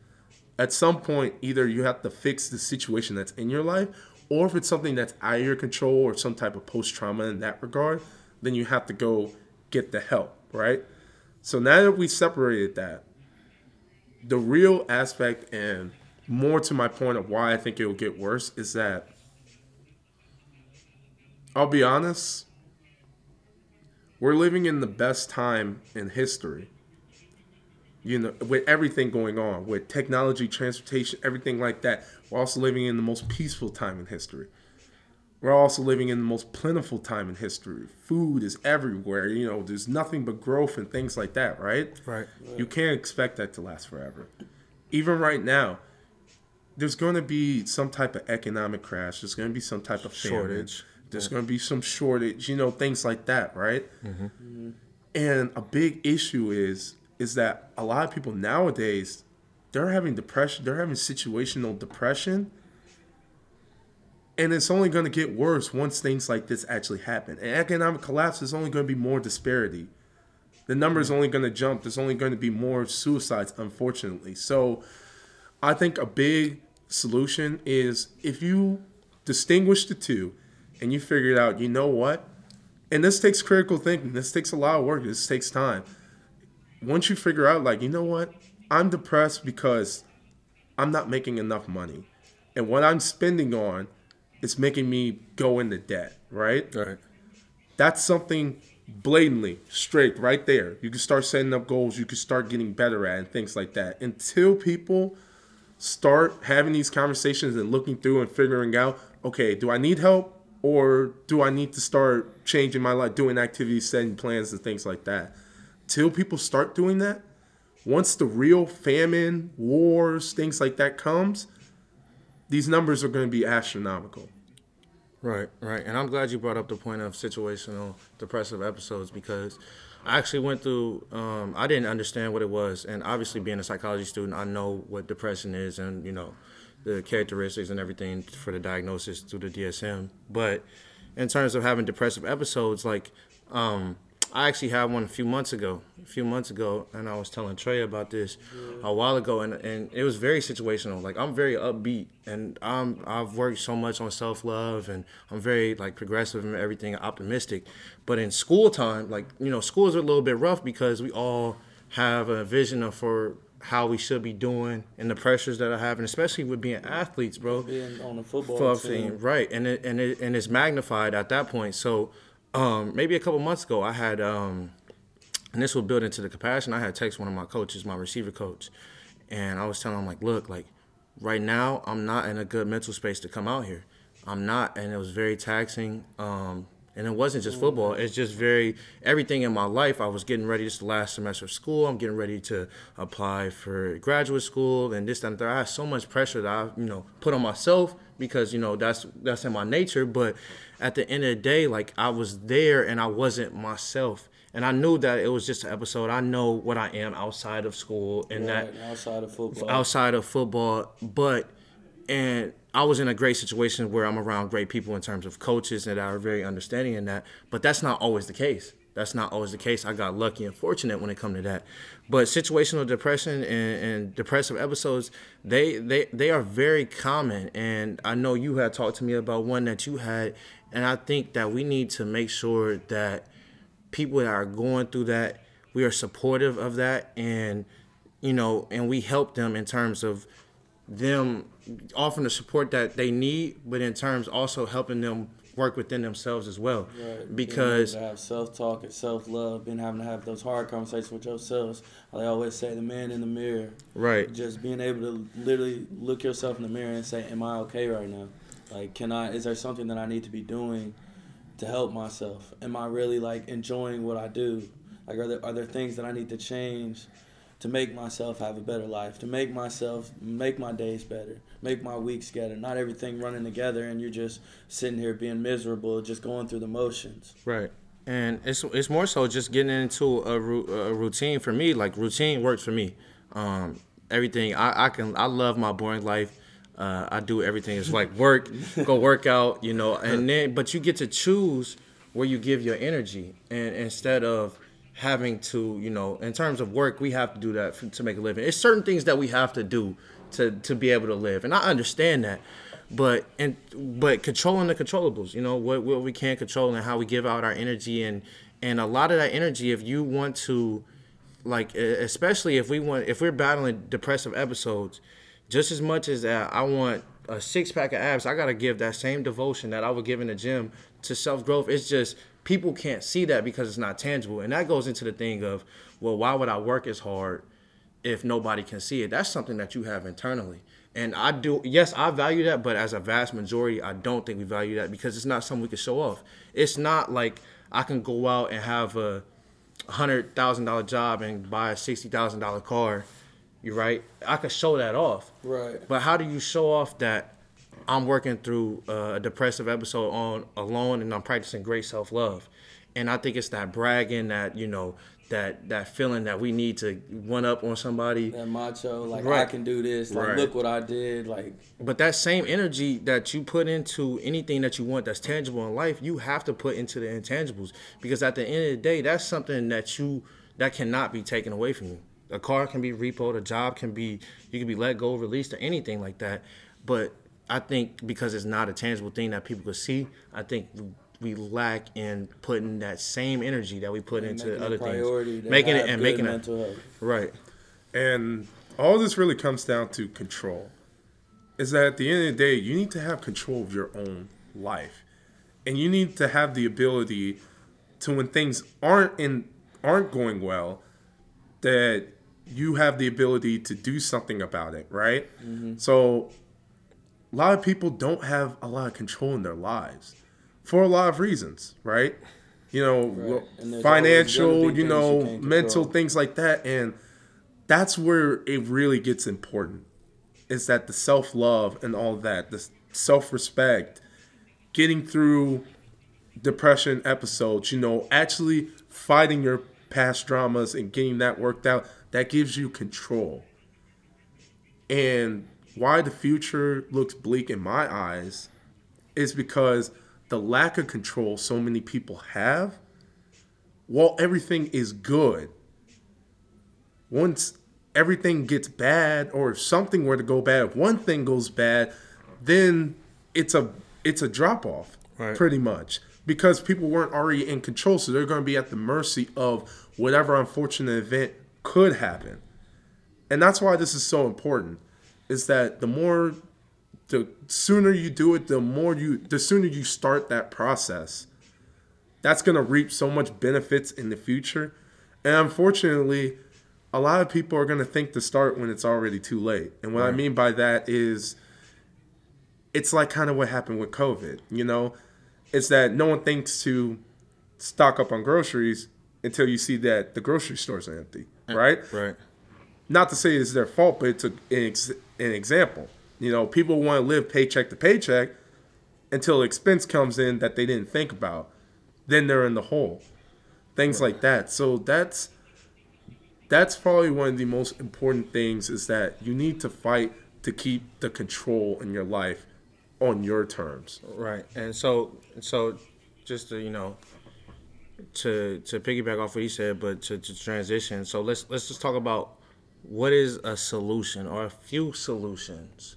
At some point, either you have to fix the situation that's in your life, or if it's something that's out of your control or some type of post trauma in that regard, then you have to go get the help, right? So now that we separated that, the real aspect and more to my point of why I think it will get worse is that I'll be honest, we're living in the best time in history You know, with everything going on, with technology, transportation, everything like that, we're also living in the most peaceful time in history. We're also living in the most plentiful time in history. Food is everywhere. You know, there's nothing but growth and things like that, right? Right. You can't expect that to last forever. Even right now, there's going to be some type of economic crash. There's going to be some type of famine. Shortage. There's going to be some shortage. You know, things like that, right? Mm-hmm. And a big issue is is that a lot of people nowadays they're having depression. They're having situational depression. And it's only going to get worse once things like this actually happen. And economic collapse is only going to be more disparity the number is only going to jump. There's only going to be more suicides, unfortunately. So, I think a big solution is if you distinguish the two and you figure it out, you know what? And this takes critical thinking. This takes a lot of work. This takes time. Once you figure out, like, you know what? I'm depressed because I'm not making enough money. And what I'm spending on is making me go into debt, right? Right. that's something blatantly straight right there. You can start setting up goals. You can start getting better at and things like that. Until people start having these conversations and looking through and figuring out, okay, do I need help or do I need to start changing my life, doing activities, setting plans, and things like that? Till people start doing that, once the real famine, wars, things like that comes, these numbers are going to be astronomical. Right, right. And I'm glad you brought up the point of situational depressive episodes because I actually went through, um, I didn't understand what it was. And obviously, being a psychology student, I know what depression is and, you know, the characteristics and everything for the diagnosis through the DSM. But in terms of having depressive episodes, like, um, I actually had one a few months ago. A few months ago, and I was telling Trey about this a while ago, and, and it was very situational. Like I'm very upbeat, and I'm I've worked so much on self love, and I'm very like progressive and everything, optimistic. But in school time, like you know, schools are a little bit rough because we all have a vision of for how we should be doing and the pressures that I have, and especially with being athletes, bro Being on the football team, right? And it and it and it's magnified at that point. So, um, maybe a couple months ago, I had, um, and this will build into the compassion. I had text one of my coaches, my receiver coach, and I was telling him like, look, like right now, I'm not in a good mental space to come out here. I'm not, and it was very taxing. Um, and it wasn't just football. It's just very everything in my life. I was getting ready. This the last semester of school. I'm getting ready to apply for graduate school and this that, and that. I had so much pressure that I, you know, put on myself because you know that's that's in my nature. But at the end of the day, like I was there and I wasn't myself. And I knew that it was just an episode. I know what I am outside of school and that outside of football. outside of football, but and I was in a great situation where I'm around great people in terms of coaches that are very understanding in that. But that's not always the case. That's not always the case. I got lucky and fortunate when it come to that. But situational depression and, and depressive episodes, they, they they are very common. And I know you had talked to me about one that you had, and I think that we need to make sure that people that are going through that, we are supportive of that and you know, and we help them in terms of them offering the support that they need, but in terms also helping them work within themselves as well. Right, Because have self talk and self love, being having to have those hard conversations with yourselves. I always say, the man in the mirror. right, Just being able to literally look yourself in the mirror and say, "Am I okay right now? Like, can I? Is there something that I need to be doing to help myself? Am I really like enjoying what I do? Like, are there are there things that I need to change?" To make myself have a better life, to make myself make my days better, make my weeks better. Not everything running together, and you're just sitting here being miserable, just going through the motions. right. And it's it's more so just getting into a, a routine for me. Like routine works for me. Um, everything I, I can I love my boring life. Uh, I do everything. It's like work, go work out, you know, and then but you get to choose where you give your energy, and instead of having to, you know, in terms of work, we have to do that f- to make a living. It's certain things that we have to do to to be able to live, and I understand that. But and but controlling the controllables, you know, what what we can control and how we give out our energy, and and a lot of that energy, if you want to like especially if we want if we're battling depressive episodes just as much as that i want a six pack of abs i gotta give that same devotion that i would give in the gym to self-growth it's just people can't see that because it's not tangible and that goes into the thing of well why would i work as hard if nobody can see it. That's something that you have internally. And I do, yes, I value that, but as a vast majority, I don't think we value that because it's not something we can show off. It's not like I can go out and have a hundred thousand dollar job and buy a sixty thousand dollar car. You're right. I could show that off. Right. But how do you show off that I'm working through uh, a depressive episode on alone and I'm practicing great self love? And I think it's that bragging, that you know, that that feeling that we need to one up on somebody. That macho, like Right. I can do this. Like Right. look what I did. Like But that same energy that you put into anything that you want that's tangible in life, you have to put into the intangibles because at the end of the day, that's something that you that cannot be taken away from you. A car can be repoed, a job can be you can be let go, released, or anything like that. But I think because it's not a tangible thing that people could see, I think we lack in putting that same energy that we put into other a things, making it and making it health. right. And all this really comes down to control. Is that at the end of the day, you need to have control of your own life. And you need to have the ability to when things aren't in aren't going well, that you have the ability to do something about it, right? Mm-hmm. So a lot of people don't have a lot of control in their lives for a lot of reasons, right? You know, Right. And there's always gonna financial, you things you know, mental things like that. And that's where it really gets important is that the self love and all that, the self respect, getting through depression episodes, you know, actually fighting your past dramas and getting that worked out, that gives you control. And why the future looks bleak in my eyes is because the lack of control so many people have, while everything is good, once everything gets bad or if something were to go bad, if one thing goes bad, then it's a it's a drop off Right. pretty much because people weren't already in control, so they're going to be at the mercy of whatever unfortunate event could happen. And that's why this is so important is that the more the sooner you do it, the more you the sooner you start that process. That's going to reap so much benefits in the future. And unfortunately, a lot of people are going to think to start when it's already too late. And what I mean by that is it's like kind of what happened with COVID, you know? It's that no one thinks to stock up on groceries until you see that the grocery stores are empty, *laughs* right? Right. Not to say it's their fault, but it's a, an, ex, an example. You know, people want to live paycheck to paycheck until expense comes in that they didn't think about. Then they're in the hole. Things like that. So that's that's probably one of the most important things is that you need to fight to keep the control in your life on your terms. Right, and so so just to you know to to piggyback off what he said, but to, to transition. So let's let's just talk about what is a solution or a few solutions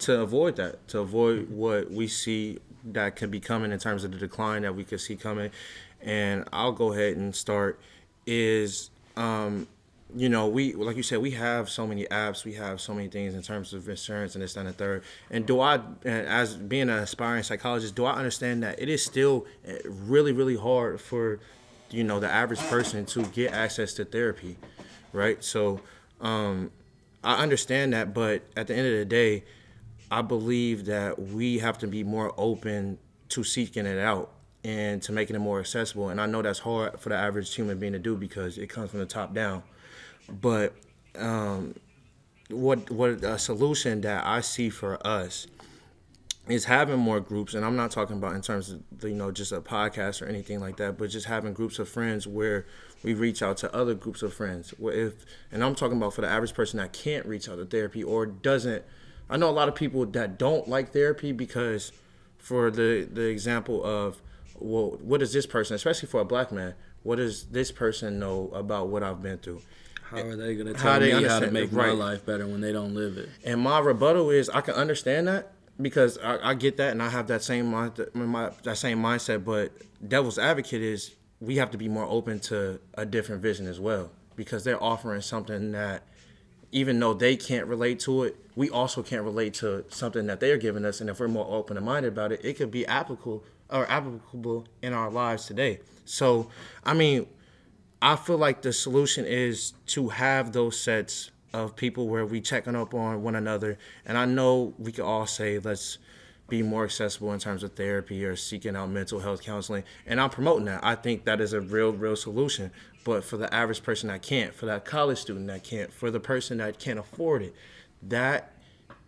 to avoid that, to avoid what we see that could be coming in terms of the decline that we could see coming. And I'll go ahead and start. Is um, you know, we like you said, we have so many apps, we have so many things in terms of insurance and this and the third. And do I, as being an aspiring psychologist, do I understand that it is still eh, really, really hard for, you know, the average person to get access to therapy, right? So, um, I understand that, but at the end of the day, I believe that we have to be more open to seeking it out and to making it more accessible. And I know that's hard for the average human being to do because it comes from the top down. But um, what what a solution that I see for us is having more groups, and I'm not talking about in terms of you know just a podcast or anything like that, but just having groups of friends where we reach out to other groups of friends. If and I'm talking about for the average person that can't reach out to therapy or doesn't. I know a lot of people that don't like therapy because, for the the example of, well, what does this person, especially for a black man, what does this person know about what I've been through? How are they gonna tell they me how to make my life better when they don't live it? And my rebuttal is I can understand that because I, I get that and I have that same mind, my, that same mindset. But devil's advocate is we have to be more open to a different vision as well because they're offering something that even though they can't relate to it, we also can't relate to something that they're giving us. And if we're more open minded about it, it could be applicable or applicable in our lives today. So, I mean, I feel like the solution is to have those sets of people where we checking up on one another. And I know we can all say let's be more accessible in terms of therapy or seeking out mental health counseling. And I'm promoting that. I think that is a real, real solution. But for the average person that can't, for that college student that can't, for the person that can't afford it, that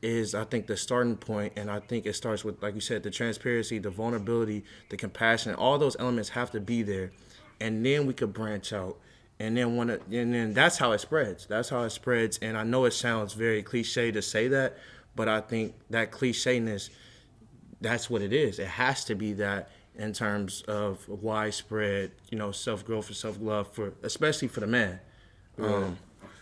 is I think the starting point and I think it starts with like you said the transparency, the vulnerability, the compassion, all those elements have to be there and then we could branch out and then one and then that's how it spreads. That's how it spreads and I know it sounds very cliche to say that, but I think that clichéness that's what it is. It has to be that in terms of widespread, you know, self growth and self love for especially for the man. Um,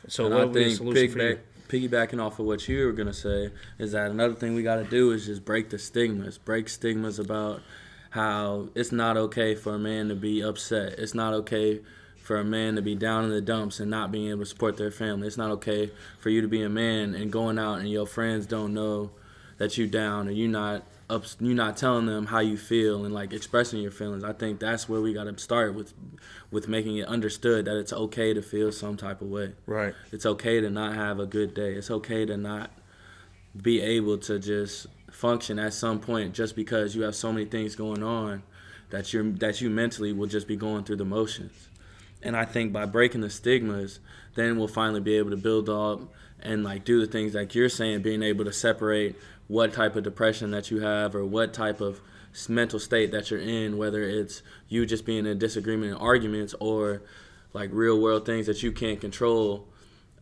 so And what I would be the think solution for you? piggyback, piggybacking off of what you were gonna say is that another thing we got to do is just break the stigmas. Break stigmas about how it's not okay for a man to be upset. It's not okay for a man to be down in the dumps and not being able to support their family. It's not okay for you to be a man and going out and your friends don't know that you're down and you're not up you not telling them how you feel and like expressing your feelings. I think that's where we got to start with with making it understood that it's okay to feel some type of way. Right. It's okay to not have a good day. It's okay to not be able to just function at some point just because you have so many things going on that you're that you mentally will just be going through the motions. And I think by breaking the stigmas, then we'll finally be able to build up and like do the things like you're saying, being able to separate what type of depression that you have or what type of mental state that you're in, whether it's you just being in disagreement and arguments or like real world things that you can't control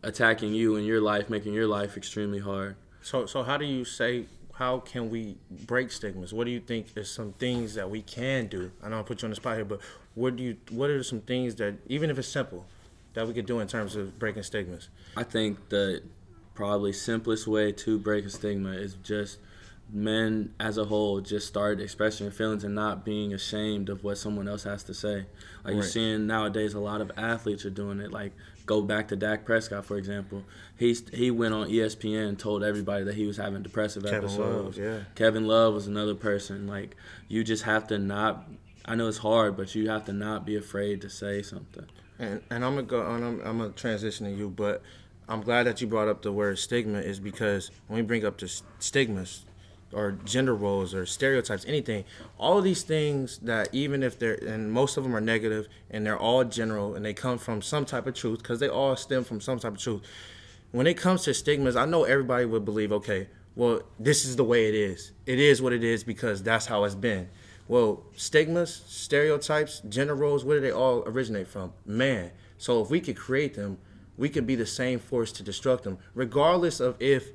attacking you in your life, making your life extremely hard. So so how do you say how can we break stigmas? What do you think is some things that we can do? I know I put you on the spot here, but what do you what are some things that even if it's simple that we could do in terms of breaking stigmas? I think the probably simplest way to break a stigma is just men as a whole just start expressing your feelings and not being ashamed of what someone else has to say. Like you're seeing nowadays a lot of athletes are doing it. Like go back to Dak Prescott for example. He's he went on ESPN and told everybody that he was having depressive Kevin episodes. Love, yeah. Kevin Love was another person. Like you just have to not I know it's hard, but you have to not be afraid to say something. And and I'm gonna go I'm, I'm gonna transition to you, but I'm glad that you brought up the word stigma is because when we bring up the stigmas or gender roles or stereotypes, anything, all these things that even if they're and most of them are negative and they're all general and they come from some type of truth because they all stem from some type of truth. When it comes to stigmas, I know everybody would believe, okay, well, this is the way it is. It is what it is because that's how it's been. Well, stigmas, stereotypes, gender roles, where do they all originate from? Man. So if we could create them, we could be the same force to destruct them, regardless of if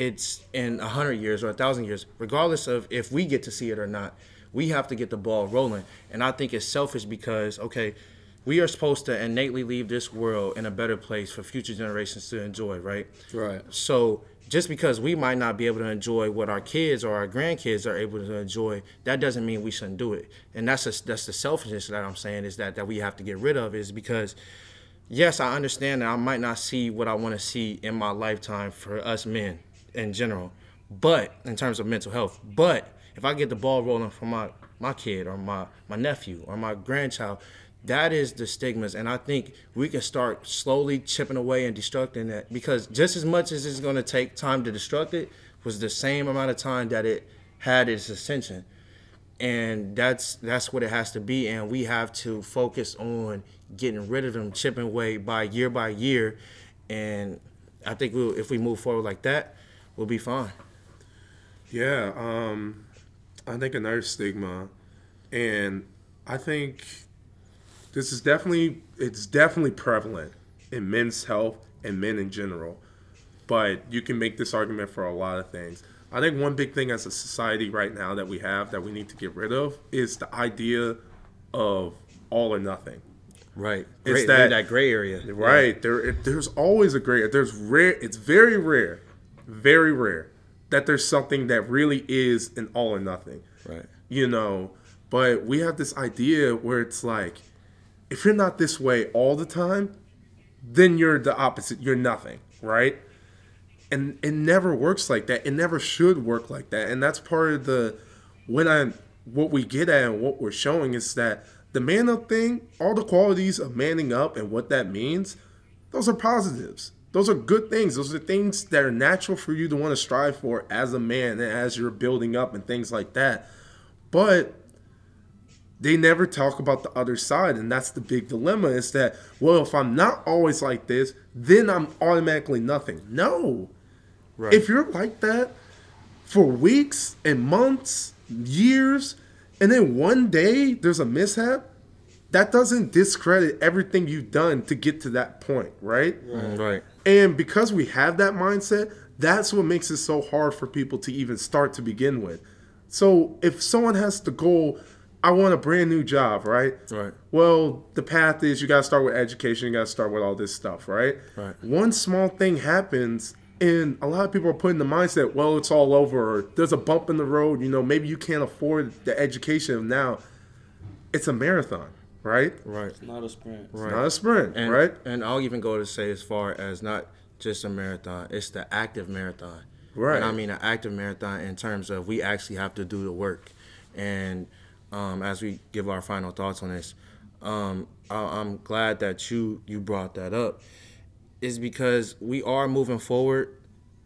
it's in a hundred years or a thousand years, regardless of if we get to see it or not. We have to get the ball rolling. And I think it's selfish because, okay, we are supposed to innately leave this world in a better place for future generations to enjoy, right? Right. So just because we might not be able to enjoy what our kids or our grandkids are able to enjoy, that doesn't mean we shouldn't do it. And that's a, that's the selfishness that I'm saying is that that we have to get rid of is because yes, I understand that I might not see what I want to see in my lifetime for us men in general, but in terms of mental health, but if I get the ball rolling for my my kid or my my nephew or my grandchild, that is the stigmas, and I think we can start slowly chipping away and destructing that because just as much as it's going to take time to destruct it was the same amount of time that it had its ascension. And that's that's what it has to be. And we have to focus on getting rid of them chipping away by year by year. And i think we'll, if we move forward like that we'll be fine Yeah, um, I think another stigma, and I think this is definitely it's definitely prevalent in men's health and men in general. But you can make this argument for a lot of things. I think one big thing as a society right now that we have that we need to get rid of is the idea of all or nothing. right It's Gray- that- that gray area Right. There there's always a gray there's rare it's very rare. Very rare that there's something that really is an all or nothing. right You know, but we have this idea where it's like if you're not this way all the time, then you're the opposite. You're nothing, right? And it never works like that. It never should work like that. And that's part of the when I what we get at and what we're showing is that the man up thing, all the qualities of manning up and what that means, those are positives. Those are good things. Those are things that are natural for you to want to strive for as a man and as you're building up and things like that. But they never talk about the other side and that's the big dilemma is that well if i'm not always like this then i'm automatically nothing no Right. if you're like that for weeks and months years and then one day there's a mishap that doesn't discredit everything you've done to get to that point right Mm, right. and because we have that mindset, that's what makes it so hard for people to even start to begin with. So if someone has the goal, I want a brand new job, right? Right. Well, the path is you got to start with education, you got to start with all this stuff, right? Right. One small thing happens, and a lot of people are putting the mindset, well, it's all over, or there's a bump in the road, you know, maybe you can't afford the education now. It's a marathon, right? Right. It's not a sprint. It's not a sprint, And, right? And I'll even go to say as far as not just a marathon, it's the active marathon. Right. And I mean an active marathon in terms of we actually have to do the work. And um, as we give our final thoughts on this, um, I, I'm glad that you you brought that up. Is because we are moving forward,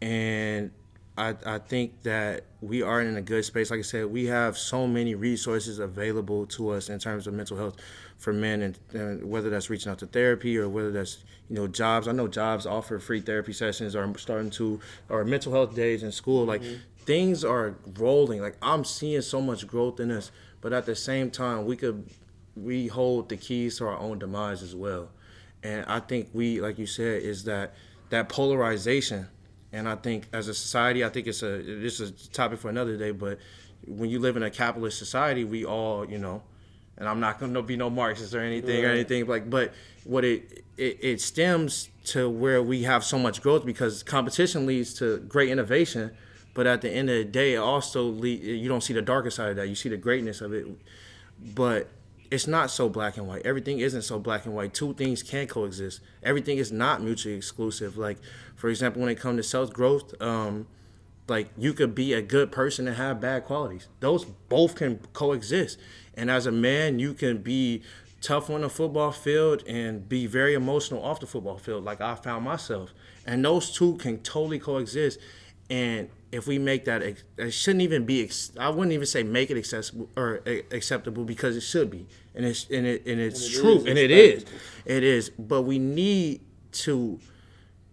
and I I think that we are in a good space. Like I said, we have so many resources available to us in terms of mental health for men, and, and whether that's reaching out to therapy or whether that's you know jobs. I know jobs offer free therapy sessions or starting to or mental health days in school. Like mm-hmm. things are rolling. Like I'm seeing so much growth in us, but at the same time, we could we hold the keys to our own demise as well. And I think we, like you said, is that that polarization. And I think as a society, I think it's a this is a topic for another day. But when you live in a capitalist society, we all, you know, and I'm not gonna be no Marxist or anything or anything like. But what it, it it stems to where we have so much growth because competition leads to great innovation. But at the end of the day, it also lead, you don't see the darker side of that. You see the greatness of it but it's not so black and white. Everything isn't so black and white. Two things can coexist. Everything is not mutually exclusive. Like, for example, when it comes to self growth, um, like you could be a good person and have bad qualities. Those both can coexist. And as a man, you can be tough on the football field and be very emotional off the football field, like I found myself. And those two can totally coexist. And if we make that, it shouldn't even be. I wouldn't even say make it accessible or acceptable because it should be, and it's and it and it's And it true, is and it is, it is. But we need to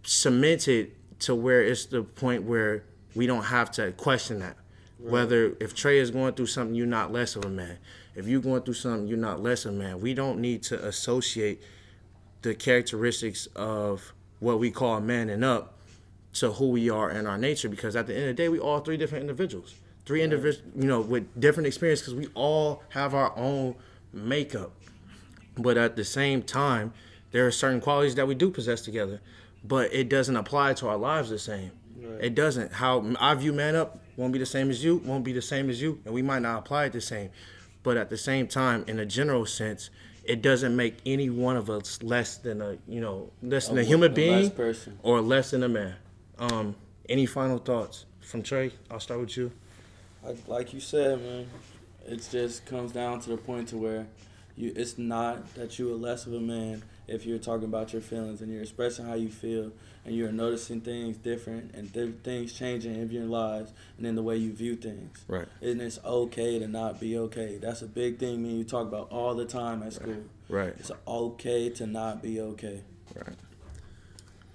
cement it to where it's the point where we don't have to question that. Whether if Trey is going through something, you're not less of a man. If you're going through something, you're not less of a man. We don't need to associate the characteristics of what we call man and up to who we are in our nature because at the end of the day we all three different individuals three individuals you know with different experience because we all have our own makeup but at the same time there are certain qualities that we do possess together but it doesn't apply to our lives the same it doesn't. How i view man up won't be the same as you won't be the same as you and we might not apply it the same. But at the same time in a general sense it doesn't make any one of us less than a you know less than a, A human being or less than a man. Um any final thoughts from trey? I'll start with you. Like, like you said, man, it just comes down to the point to where you it's not that you are less of a man if you're talking about your feelings and you're expressing how you feel and you're noticing things different and th- things changing in your lives and in the way you view things. Right. And it's okay to not be okay. That's a big thing me and you talk about all the time at school. right It's okay to not be okay. right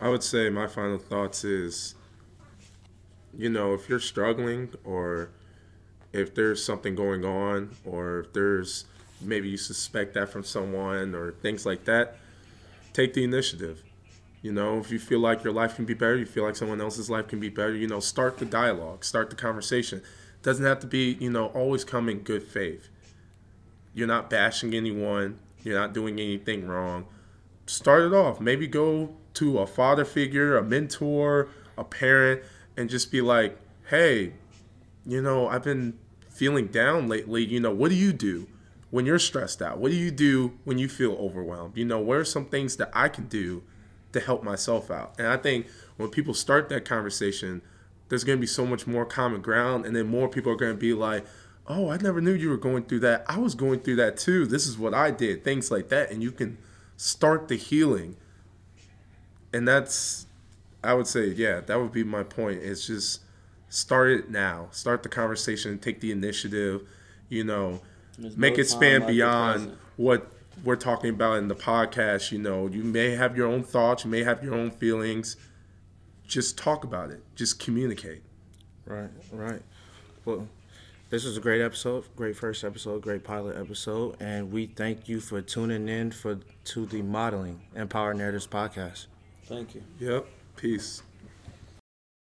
I would say my final thoughts is, you know, if you're struggling or if there's something going on or if there's maybe you suspect that from someone or things like that, take the initiative. You know, if you feel like your life can be better, you feel like someone else's life can be better, you know, start the dialogue, start the conversation. doesn't have to be, you know, always come in good faith. You're not bashing anyone, you're not doing anything wrong start it off. Maybe go to a father figure, a mentor, a parent, and just be like, hey, you know, I've been feeling down lately. You know, what do you do when you're stressed out? What do you do when you feel overwhelmed? You know, what are some things that I can do to help myself out? And I think when people start that conversation, there's going to be so much more common ground, and then more people are going to be like, oh, I never knew you were going through that. I was going through that too. This is what I did. Things like that. And you can start the healing. And that's, I would say, yeah, that would be my point. It's just start it now. Start the conversation, take the initiative, you know, There's make no it span time like the beyond what we're talking about in the podcast. You know, you may have your own thoughts, you may have your own feelings. Just talk about it, just communicate. Right, right. Well, this was a great episode, great first episode, great pilot episode, and we thank you for tuning in for to the Modeling Empower Narratives podcast. Thank you. Yep. Peace.